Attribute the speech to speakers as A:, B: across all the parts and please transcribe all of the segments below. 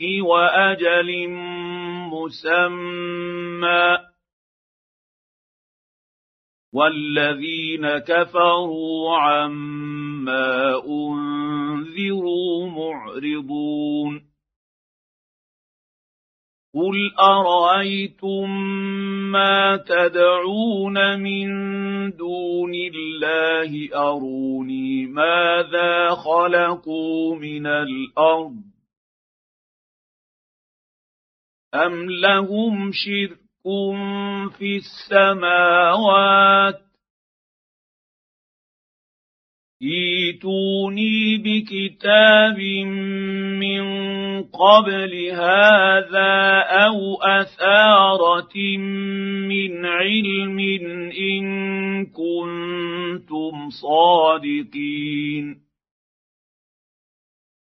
A: واجل مسمى والذين كفروا عما انذروا معرضون قل ارايتم ما تدعون من دون الله اروني ماذا خلقوا من الارض أم لهم شرك في السماوات ايتوني بكتاب من قبل هذا او اثاره من علم ان كنتم صادقين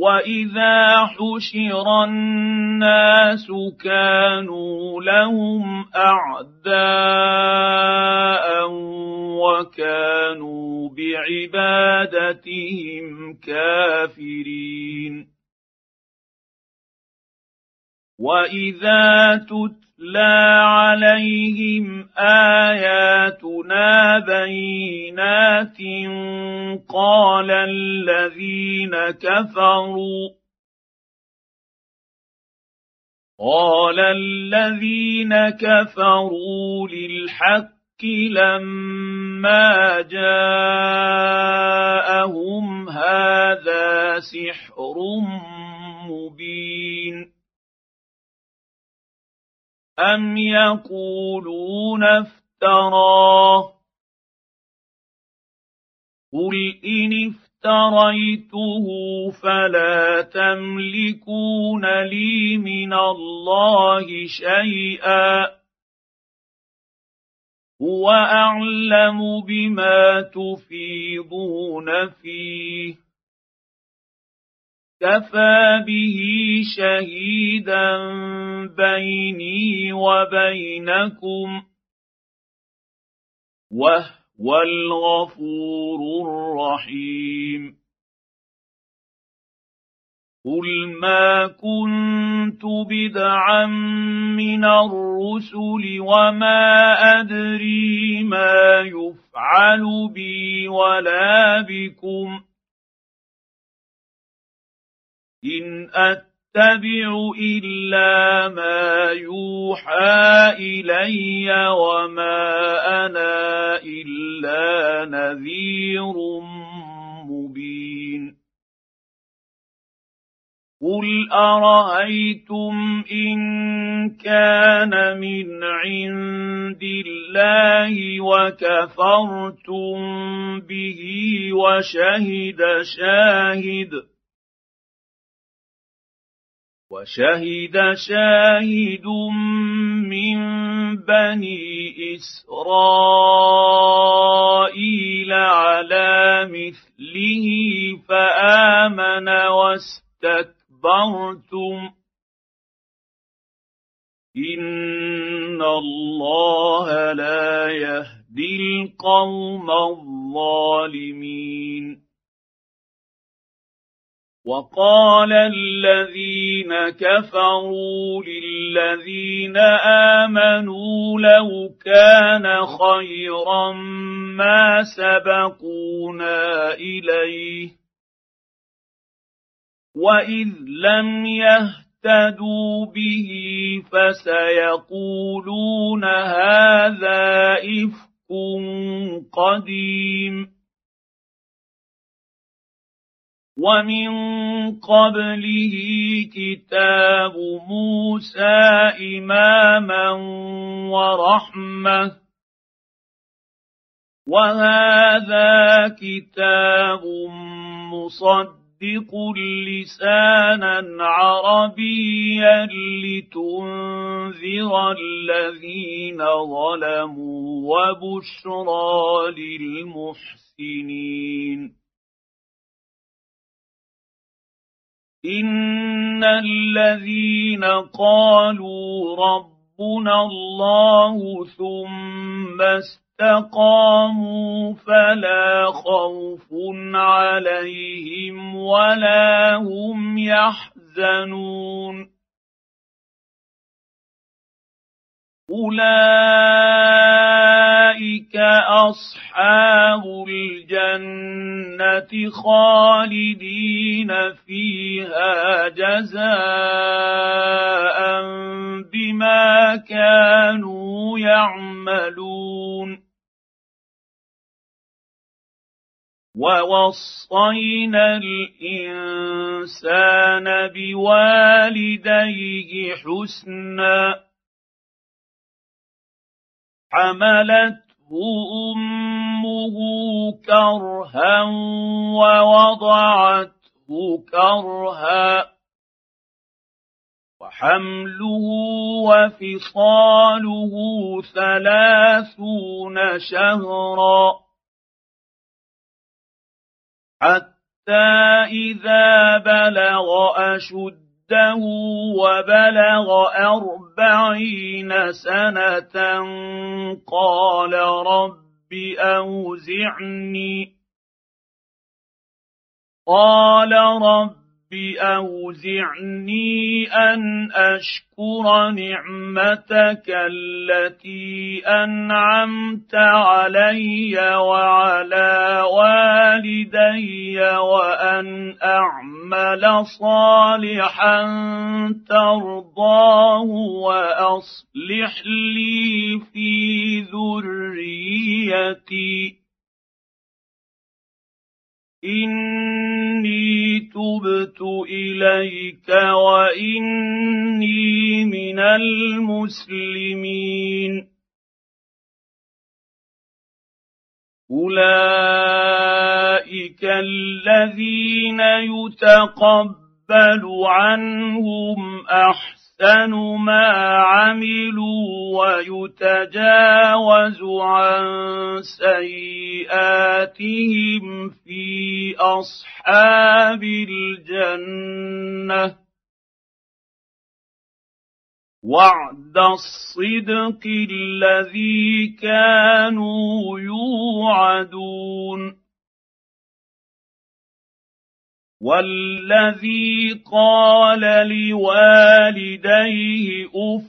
A: واذا حشر الناس كانوا لهم اعداء وكانوا بعبادتهم كافرين واذا تتلى عليهم اياتنا بينات قال الذين كفروا قال الذين كفروا للحق لما جاءهم هذا سحر مبين أم يقولون افتراه قل إن افتريته فلا تملكون لي من الله شيئا هو أعلم بما تفيضون فيه كفى به شهيدا بيني وبينكم وهو الغفور الرحيم قل ما كنت بدعا من الرسل وما ادري ما يفعل بي ولا بكم إن أتبع إلا ما يوحى إلي وما أنا إلا نذير مبين قل أرأيتم إن كان من عند الله وكفرتم به وشهد شاهد ۖ وشهد شاهد من بني اسرائيل على مثله فامن واستكبرتم ان الله لا يهدي القوم الظالمين وقال الذين كفروا للذين امنوا لو كان خيرا ما سبقونا اليه واذ لم يهتدوا به فسيقولون هذا افك قديم ومن قبله كتاب موسى اماما ورحمه وهذا كتاب مصدق لسانا عربيا لتنذر الذين ظلموا وبشرى للمحسنين ان الذين قالوا ربنا الله ثم استقاموا فلا خوف عليهم ولا هم يحزنون اولئك اصحاب الجنه خالدين فيها جزاء بما كانوا يعملون ووصينا الانسان بوالديه حسنا حملته امه كرها ووضعته كرها وحمله وفصاله ثلاثون شهرا حتى اذا بلغ اشد مده وبلغ أربعين سنة قال رب أوزعني قال رب رب أوزعني أن أشكر نعمتك التي أنعمت علي وعلى والدي وأن أعمل صالحا ترضاه وأصلح لي في ذريتي إني تبت إليك وإني من المسلمين أولئك الذين يتقبل عنهم أحسن يحسن ما عملوا ويتجاوز عن سيئاتهم في اصحاب الجنه وعد الصدق الذي كانوا يوعدون والذي قال لوالديه اف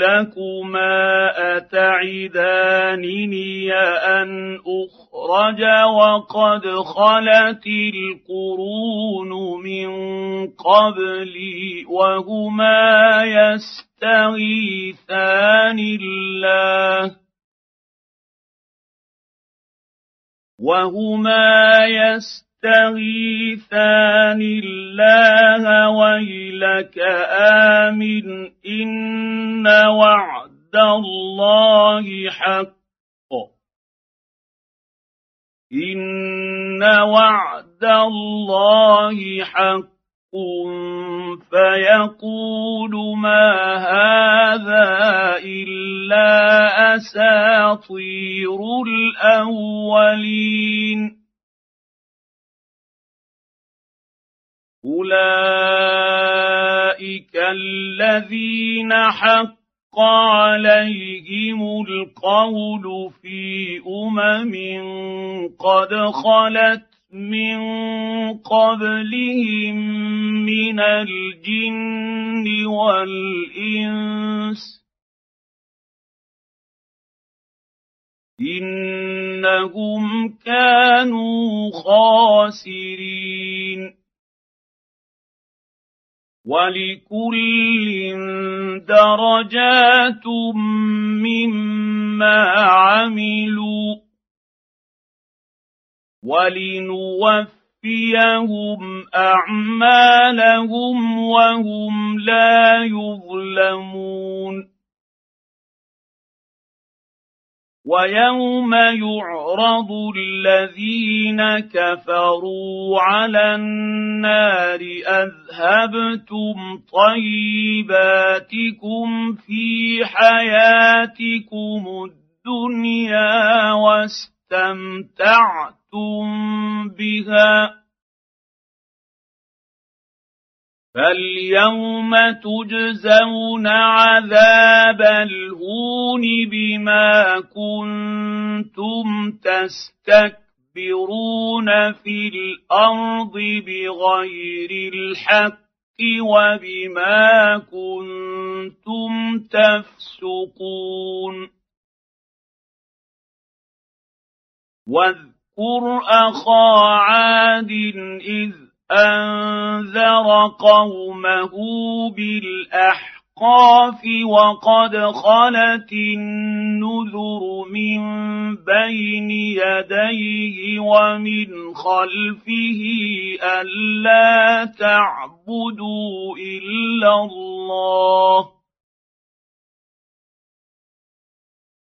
A: لكما اتعدانني ان اخرج وقد خلت القرون من قبلي وهما يستغيثان الله وهما يستغيثان تستغيثان الله ويلك آمن إن وعد الله حق إن وعد الله حق فيقول ما هذا إلا أساطير الأولين اولئك الذين حق عليهم القول في امم قد خلت من قبلهم من الجن والانس انهم كانوا خاسرين ولكل درجات مما عملوا ولنوفيهم اعمالهم وهم لا يظلمون ويوم يعرض الذين كفروا على النار اذهبتم طيباتكم في حياتكم الدنيا واستمتعتم بها فاليوم تجزون عذاب الهون بما كنتم تستكبرون في الارض بغير الحق وبما كنتم تفسقون واذكر اخا عاد اذ أنذر قومه بالأحقاف وقد خلت النذر من بين يديه ومن خلفه ألا تعبدوا إلا الله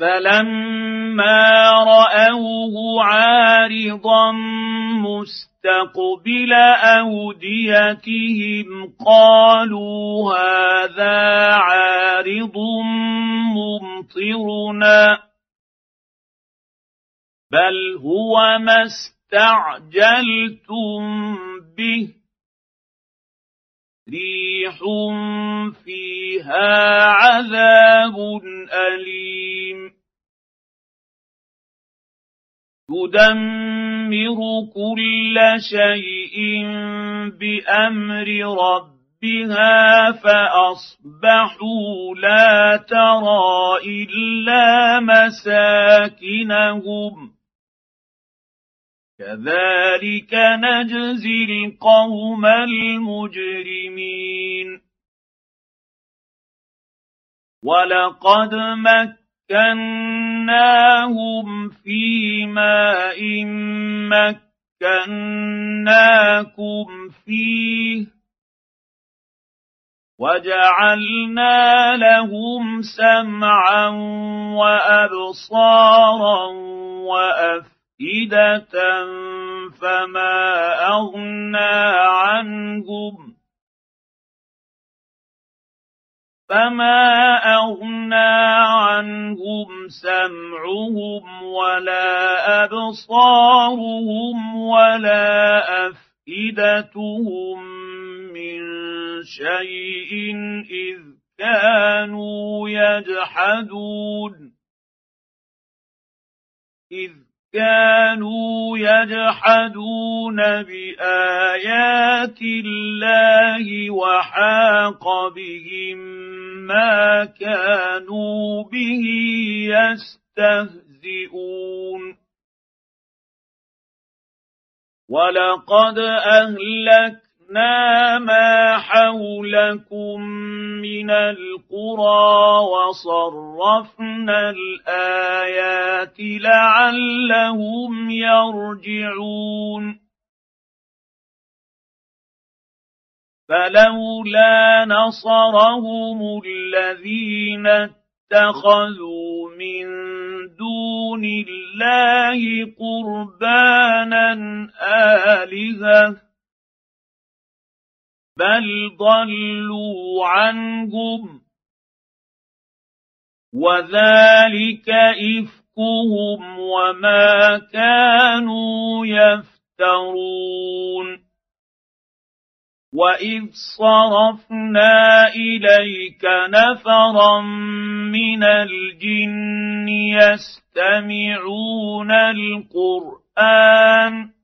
A: فلما رأوه عارضا مستقبل أوديتهم قالوا هذا عارض ممطرنا بل هو ما استعجلتم به ريح فيها عذاب اليم تدمر كل شيء بامر ربها فاصبحوا لا ترى الا مساكنهم كذلك نجزي القوم المجرمين ولقد مكناهم في ماء مكناكم فيه وجعلنا لهم سمعا وابصارا وافئده مفسدة فما أغنى عنهم فما أغنى عنهم سمعهم ولا أبصارهم ولا أفئدتهم من شيء إذ كانوا يجحدون إذ كانوا يجحدون بايات الله وحاق بهم ما كانوا به يستهزئون ولقد اهلك أهلكنا ما حولكم من القرى وصرفنا الآيات لعلهم يرجعون فلولا نصرهم الذين اتخذوا من دون الله قربانا آلهه بل ضلوا عنهم وذلك افكهم وما كانوا يفترون واذ صرفنا اليك نفرا من الجن يستمعون القران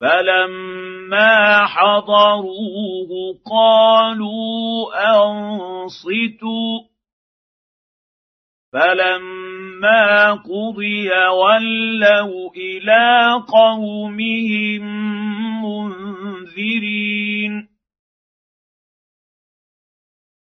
A: فلما حضروه قالوا انصتوا فلما قضي ولوا الى قومهم منذرين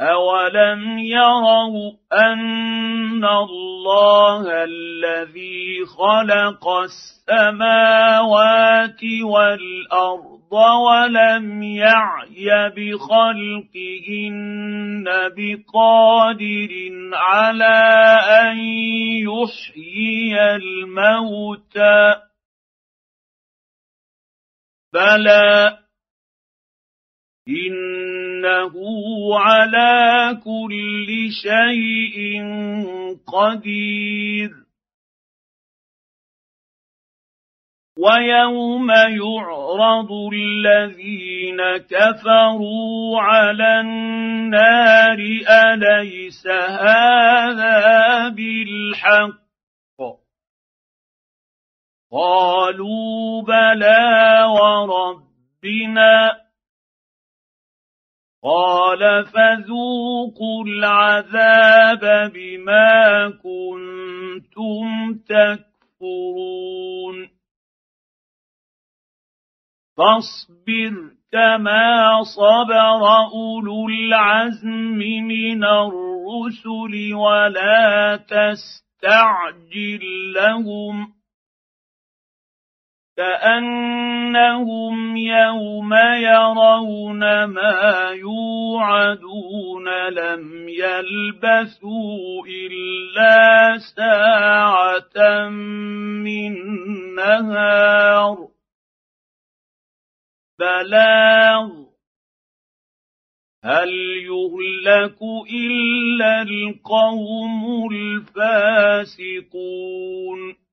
A: أولم يروا أن الله الذي خلق السماوات والأرض ولم يعي بخلقهن بقادر على أن يحيي الموتى بلى انه على كل شيء قدير ويوم يعرض الذين كفروا على النار اليس هذا بالحق قالوا بلى وربنا قال فذوقوا العذاب بما كنتم تكفرون فاصبر كما صبر اولو العزم من الرسل ولا تستعجل لهم كأنهم يوم يرون ما يوعدون لم يلبثوا إلا ساعة من نهار بلاغ هل يهلك إلا القوم الفاسقون